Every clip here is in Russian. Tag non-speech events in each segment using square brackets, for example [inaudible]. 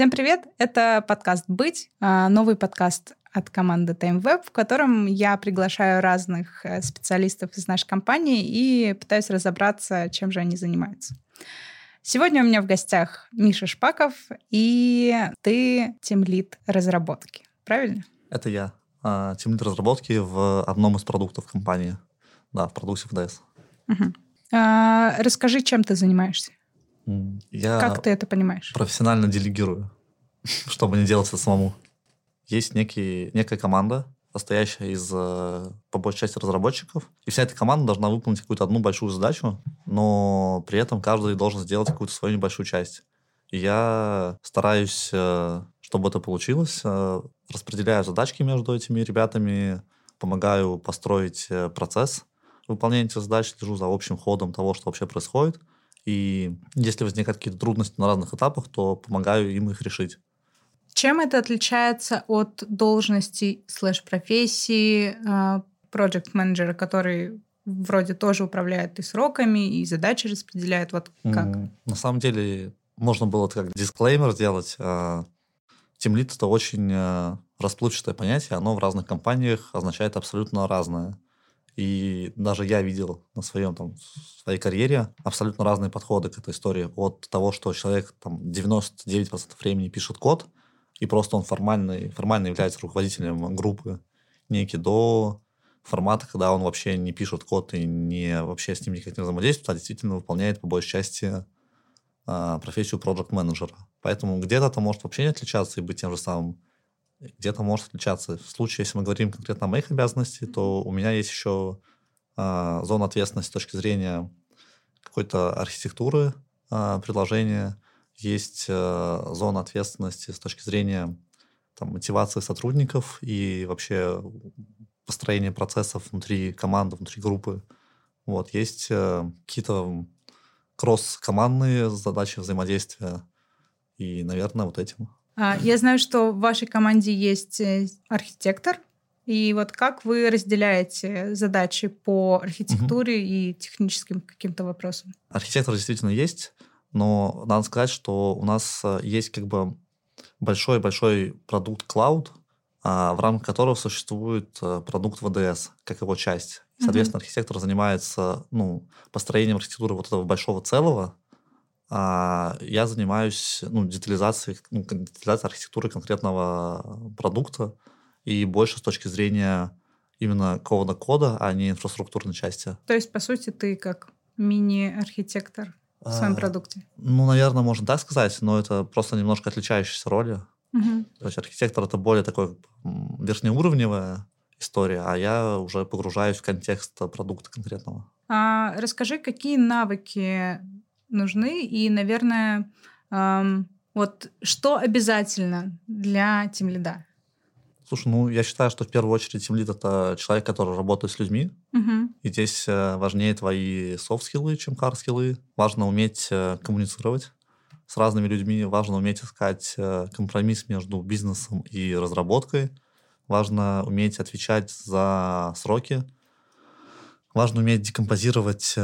Всем привет! Это подкаст «Быть», а, новый подкаст от команды TimeWeb, в котором я приглашаю разных э, специалистов из нашей компании и пытаюсь разобраться, чем же они занимаются. Сегодня у меня в гостях Миша Шпаков, и ты тимлид разработки, правильно? Это я, а, тимлид разработки в одном из продуктов компании, да, в продукте FDS. Угу. А, расскажи, чем ты занимаешься? Я как ты это понимаешь? Профессионально делегирую, чтобы не делать это самому. Есть некий, некая команда, состоящая из, э, по большей части, разработчиков. И вся эта команда должна выполнить какую-то одну большую задачу, но при этом каждый должен сделать какую-то свою небольшую часть. И я стараюсь, э, чтобы это получилось, э, распределяю задачки между этими ребятами, помогаю построить процесс выполнения этих задач, слежу за общим ходом того, что вообще происходит. И если возникают какие-то трудности на разных этапах, то помогаю им их решить. Чем это отличается от должности слэш-профессии а, проект менеджера который вроде тоже управляет и сроками, и задачи распределяет? Вот как? На самом деле, можно было как дисклеймер сделать. Тимлит — это очень а, расплывчатое понятие, оно в разных компаниях означает абсолютно разное. И даже я видел на своем, там, своей карьере абсолютно разные подходы к этой истории. От того, что человек там, 99% времени пишет код, и просто он формально, формально является руководителем группы некий, до формата, когда он вообще не пишет код и не вообще с ним никак не взаимодействует, а действительно выполняет по большей части а, профессию проект менеджера Поэтому где-то это может вообще не отличаться и быть тем же самым где-то может отличаться. В случае, если мы говорим конкретно о моих обязанностях, то у меня есть еще э, зона ответственности с точки зрения какой-то архитектуры э, приложения, есть э, зона ответственности с точки зрения там, мотивации сотрудников и вообще построения процессов внутри команды, внутри группы. Вот, есть э, какие-то кросс-командные задачи взаимодействия, и, наверное, вот этим а, я знаю, что в вашей команде есть э, архитектор. И вот как вы разделяете задачи по архитектуре угу. и техническим каким-то вопросам? Архитектор действительно есть, но надо сказать, что у нас э, есть как бы большой-большой продукт Cloud, а, в рамках которого существует э, продукт ВДС, как его часть. Соответственно, mm архитектор занимается ну, построением архитектуры вот этого большого целого, а я занимаюсь ну, детализацией, ну, детализацией архитектуры конкретного продукта и больше с точки зрения именно кода кода, а не инфраструктурной части. То есть, по сути, ты как мини-архитектор в своем а, продукте? Ну, наверное, можно так сказать, но это просто немножко отличающиеся роли. Угу. То есть архитектор это более такой верхнеуровневая история, а я уже погружаюсь в контекст продукта конкретного. А расскажи, какие навыки нужны. И, наверное, эм, вот что обязательно для тимлида? Слушай, ну я считаю, что в первую очередь тимлид это человек, который работает с людьми. Угу. И здесь э, важнее твои софт-скиллы, чем хард-скиллы. Важно уметь э, коммуницировать с разными людьми, важно уметь искать э, компромисс между бизнесом и разработкой, важно уметь отвечать за сроки, важно уметь декомпозировать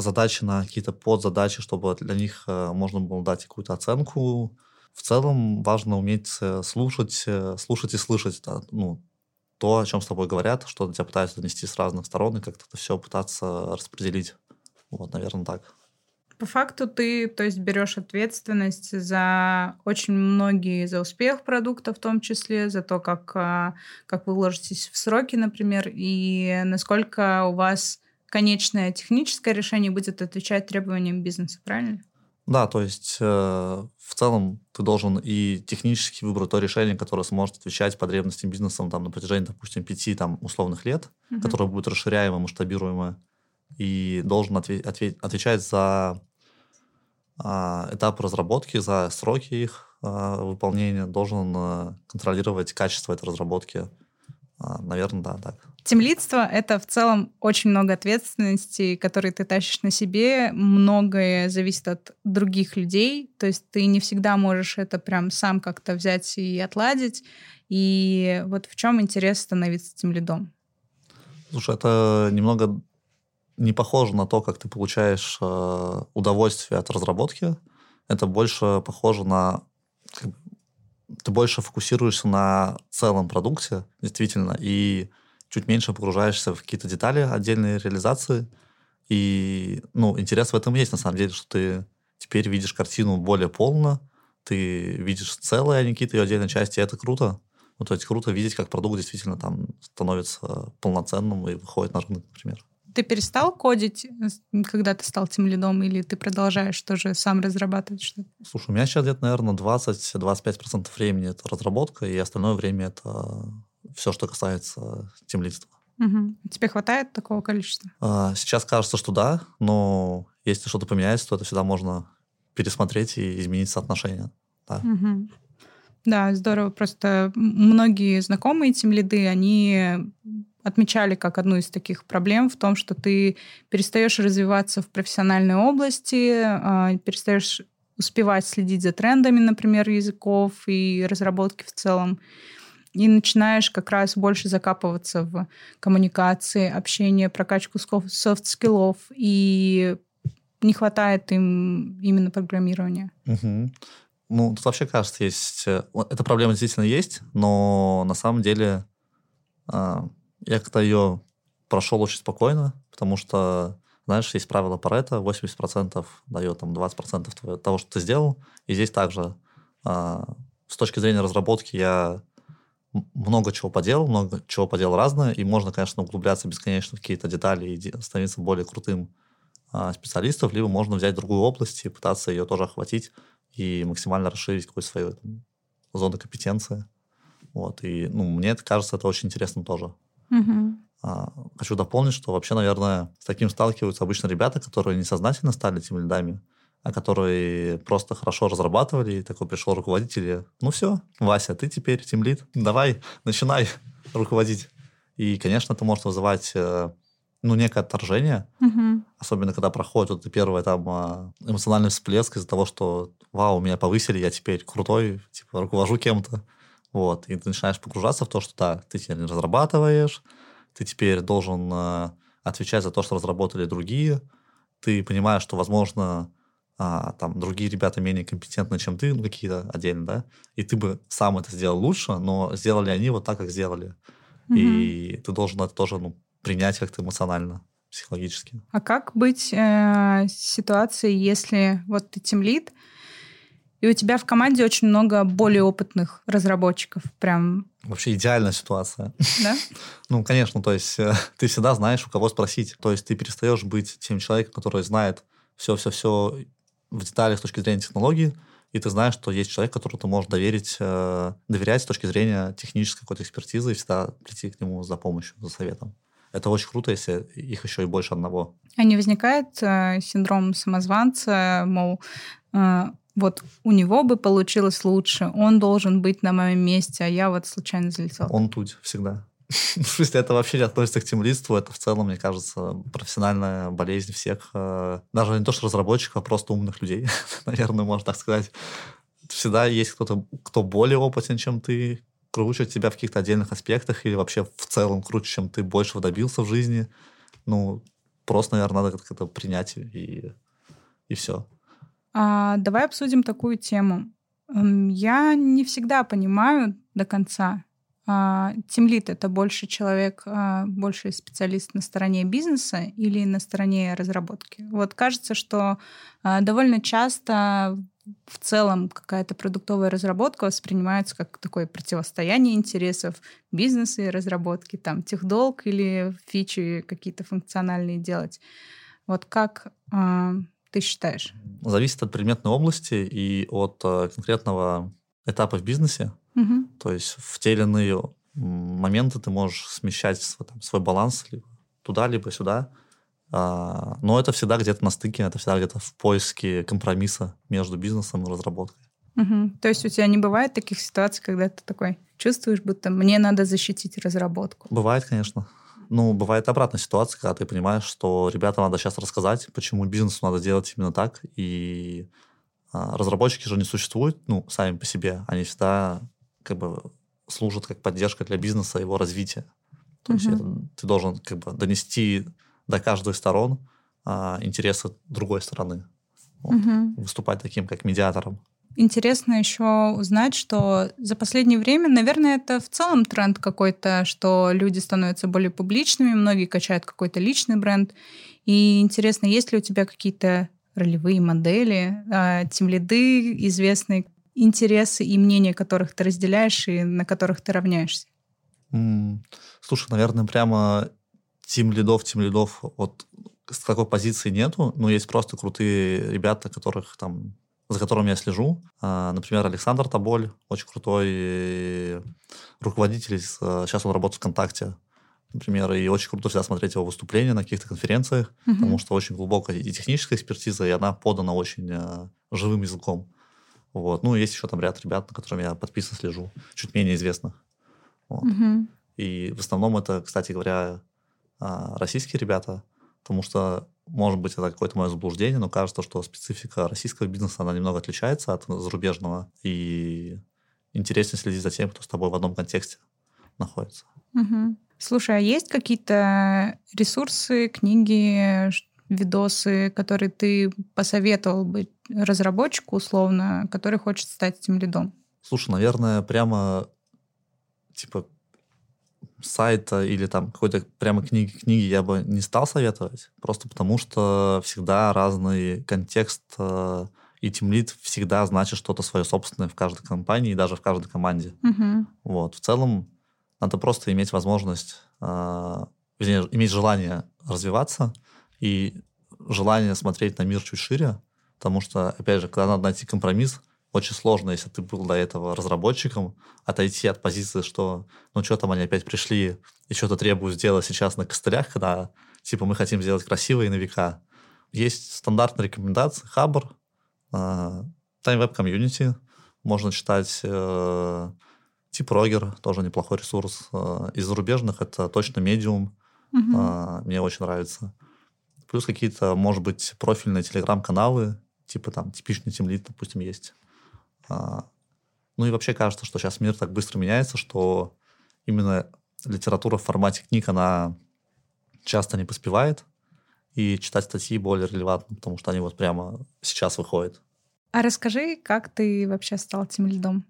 задачи на какие-то подзадачи, чтобы для них э, можно было дать какую-то оценку. В целом важно уметь э, слушать, э, слушать и слышать да, ну, то, о чем с тобой говорят, что тебя пытаются донести с разных сторон, и как-то это все пытаться распределить. Вот, наверное, так. По факту ты, то есть, берешь ответственность за очень многие, за успех продукта в том числе, за то, как, а, как вы ложитесь в сроки, например, и насколько у вас конечное техническое решение будет отвечать требованиям бизнеса, правильно? Да, то есть э, в целом ты должен и технически выбрать то решение, которое сможет отвечать потребностям бизнеса там, на протяжении, допустим, пяти там, условных лет, угу. которое будет расширяемое, масштабируемое, и должен отве- отве- отвечать за э, этап разработки, за сроки их э, выполнения, должен э, контролировать качество этой разработки. Э, наверное, да, так. Темлидство — это в целом очень много ответственности, которые ты тащишь на себе. Многое зависит от других людей. То есть ты не всегда можешь это прям сам как-то взять и отладить. И вот в чем интерес становиться тем лидом? Слушай, это немного не похоже на то, как ты получаешь э, удовольствие от разработки. Это больше похоже на ты больше фокусируешься на целом продукте, действительно, и чуть меньше погружаешься в какие-то детали отдельные реализации. И, ну, интерес в этом есть, на самом деле, что ты теперь видишь картину более полно, ты видишь целое, а не какие-то ее отдельные части, и это круто. Ну, то есть круто видеть, как продукт действительно там становится полноценным и выходит на рынок, например. Ты перестал кодить, когда ты стал тем лидом, или ты продолжаешь тоже сам разрабатывать что-то? Слушай, у меня сейчас где-то, наверное, 20-25% времени это разработка, и остальное время это все, что касается тем лидства. Угу. Тебе хватает такого количества? А, сейчас кажется, что да, но если что-то поменяется, то это всегда можно пересмотреть и изменить соотношение. Да. Угу. Да, здорово. Просто многие знакомые тем лиды, они отмечали как одну из таких проблем в том, что ты перестаешь развиваться в профессиональной области, а, перестаешь успевать следить за трендами, например, языков и разработки в целом, и начинаешь как раз больше закапываться в коммуникации, общение, прокачку софт-скиллов, и не хватает им именно программирования. Угу. Ну, тут вообще кажется, есть... Э, эта проблема действительно есть, но на самом деле а, я как-то ее прошел очень спокойно, потому что, знаешь, есть правило Паретта, 80% дает там 20% того, что ты сделал. И здесь также а, с точки зрения разработки я много чего поделал, много чего поделал разное, и можно, конечно, углубляться бесконечно в какие-то детали и становиться более крутым а, специалистом, либо можно взять другую область и пытаться ее тоже охватить и максимально расширить какую-то свою там, зону компетенции. Вот, и ну, мне это кажется, это очень интересно тоже. А, хочу дополнить, что вообще, наверное, с таким сталкиваются обычно ребята, которые несознательно стали тем лидами, которые просто хорошо разрабатывали, и такой пришел руководитель, и, ну все, Вася, ты теперь тем лид, давай, начинай [laughs] руководить. И, конечно, это может вызывать э, ну, некое отторжение, угу. особенно когда проходит вот первый там а, эмоциональный всплеск из-за того, что вау, меня повысили, я теперь крутой, типа руковожу кем-то. Вот, и ты начинаешь погружаться в то, что да, ты теперь разрабатываешь, ты теперь должен э, отвечать за то, что разработали другие, ты понимаешь, что, возможно, а, там другие ребята менее компетентны, чем ты, ну, какие-то отдельно, да, и ты бы сам это сделал лучше, но сделали они вот так, как сделали. Угу. И ты должен это тоже ну, принять как-то эмоционально, психологически. А как быть э, ситуацией, если вот ты тимлид, и у тебя в команде очень много более опытных разработчиков. Прям... Вообще идеальная ситуация. Да? [laughs] ну, конечно, то есть э, ты всегда знаешь, у кого спросить. То есть ты перестаешь быть тем человеком, который знает все-все-все в деталях с точки зрения технологии, и ты знаешь, что есть человек, которому ты можешь доверить, э, доверять с точки зрения технической какой-то экспертизы и всегда прийти к нему за помощью, за советом. Это очень круто, если их еще и больше одного. А не возникает э, синдром самозванца, мол, э, вот у него бы получилось лучше, он должен быть на моем месте, а я вот случайно залетел. Он тут всегда. [laughs] В смысле, это вообще не относится к тимлидству, это в целом, мне кажется, профессиональная болезнь всех, э, даже не то что разработчиков, а просто умных людей, [laughs] наверное, можно так сказать. Всегда есть кто-то, кто более опытен, чем ты, круче тебя в каких-то отдельных аспектах или вообще в целом круче, чем ты больше добился в жизни. Ну, просто, наверное, надо как-то принять и, и все. А, давай обсудим такую тему. Я не всегда понимаю до конца. А, тимлит — это больше человек, а, больше специалист на стороне бизнеса или на стороне разработки? Вот кажется, что а, довольно часто в целом какая-то продуктовая разработка воспринимается как такое противостояние интересов бизнеса и разработки, там, техдолг или фичи какие-то функциональные делать. Вот как ты считаешь? Зависит от предметной области и от конкретного этапа в бизнесе. Угу. То есть в те или иные моменты ты можешь смещать свой, там, свой баланс либо туда, либо сюда. А, но это всегда где-то на стыке, это всегда где-то в поиске компромисса между бизнесом и разработкой. Угу. То есть у тебя не бывает таких ситуаций, когда ты такой чувствуешь, будто мне надо защитить разработку? Бывает, конечно. Ну, бывает обратная ситуация, когда ты понимаешь, что ребятам надо сейчас рассказать, почему бизнесу надо делать именно так, и а, разработчики же не существуют, ну, сами по себе, они всегда как бы служат как поддержка для бизнеса, его развития. То uh-huh. есть это, ты должен как бы донести до каждой сторон а, интересы другой стороны. Вот. Uh-huh. Выступать таким как медиатором. интересно еще узнать, что за последнее время, наверное, это в целом тренд какой-то, что люди становятся более публичными, многие качают какой-то личный бренд. И интересно, есть ли у тебя какие-то ролевые модели, а, тем лиды, известные интересы и мнения которых ты разделяешь и на которых ты равняешься? Слушай, наверное, прямо тим лидов, тим лидов вот с такой позиции нету, но есть просто крутые ребята, которых там за которыми я слежу. А, например, Александр Таболь, очень крутой руководитель. Сейчас он работает в ВКонтакте, например, и очень круто всегда смотреть его выступления на каких-то конференциях, mm потому что очень глубокая и техническая экспертиза, и она подана очень а, живым языком. Вот. Ну, есть еще там ряд ребят, на которыми я подписан, слежу, чуть менее известных. Вот. mm И в основном это, кстати говоря, а, российские ребята, потому что может быть, это какое-то мое заблуждение, но кажется, что специфика российского бизнеса, она немного отличается от зарубежного, и интереснее следить за тем, кто с тобой в одном контексте находится. Угу. Слушай, а есть какие-то ресурсы, книги, видосы, которые ты посоветовал бы разработчику условно, который хочет стать этим лидом? Слушай, наверное, прямо типа сайта или там какой-то прямо книги, книги я бы не стал советовать, просто потому что всегда разный контекст э, и тимлит всегда значит что-то свое собственное в каждой компании и даже в каждой команде. Uh-huh. Вот. В целом надо просто иметь возможность, э, вернее, иметь желание развиваться и желание смотреть на мир чуть шире, потому что, опять же, когда надо найти компромисс, очень сложно, если ты был до этого разработчиком, отойти от позиции, что ну что там они опять пришли и что-то требуют сделать сейчас на костылях, когда типа мы хотим сделать красиво и на века. Есть стандартные рекомендации, Хабр, э, Time Web Community, можно читать э, тип Рогер, тоже неплохой ресурс. Э, из зарубежных это точно Medium, угу. мне очень нравится. Плюс какие-то, может быть, профильные телеграм-каналы, типа там типичный тимлит, допустим, есть. А, ну и вообще кажется, что сейчас мир так быстро меняется, что именно литература в формате книг, она часто не поспевает, и читать статьи более релевантно, потому что они вот прямо сейчас выходят. А расскажи, как ты вообще стал тем лидом?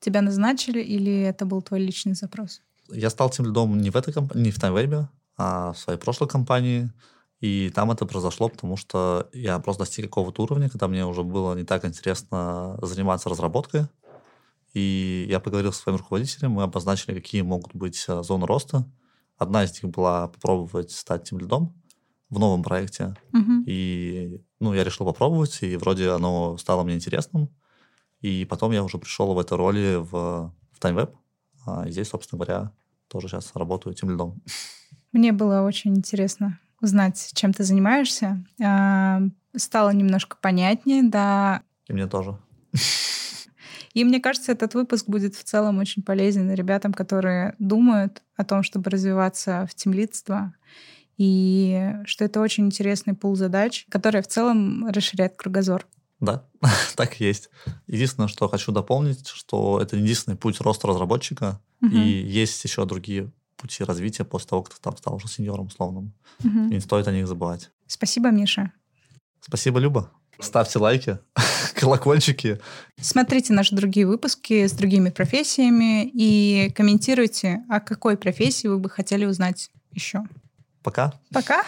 Тебя назначили или это был твой личный запрос? Я стал тем лидом не в этой компании, не в TimeWeb, а в своей прошлой компании. И там это произошло, потому что я просто достиг какого-то уровня, когда мне уже было не так интересно заниматься разработкой. И я поговорил со своим руководителем, мы обозначили, какие могут быть э, зоны роста. Одна из них была попробовать стать тем лидом в новом проекте. Угу. И ну, я решил попробовать, и вроде оно стало мне интересным. И потом я уже пришел в этой роли в, в TimeWeb. А здесь, собственно говоря, тоже сейчас работаю тем лидом. Мне было очень интересно узнать, чем ты занимаешься. А, стало немножко понятнее, да. И мне тоже. И мне кажется, этот выпуск будет в целом очень полезен ребятам, которые думают о том, чтобы развиваться в темлидство, и что это очень интересный пул задач, который в целом расширяет кругозор. Да, [laughs] так и есть. Единственное, что хочу дополнить, что это единственный путь роста разработчика, угу. и есть еще другие пути развития после того, как ты там стал уже сеньором условным. Угу. И не стоит о них забывать. Спасибо, Миша. Спасибо, Люба. Ставьте лайки, [laughs] колокольчики. Смотрите наши другие выпуски с другими профессиями и комментируйте, о какой профессии вы бы хотели узнать еще. Пока. Пока.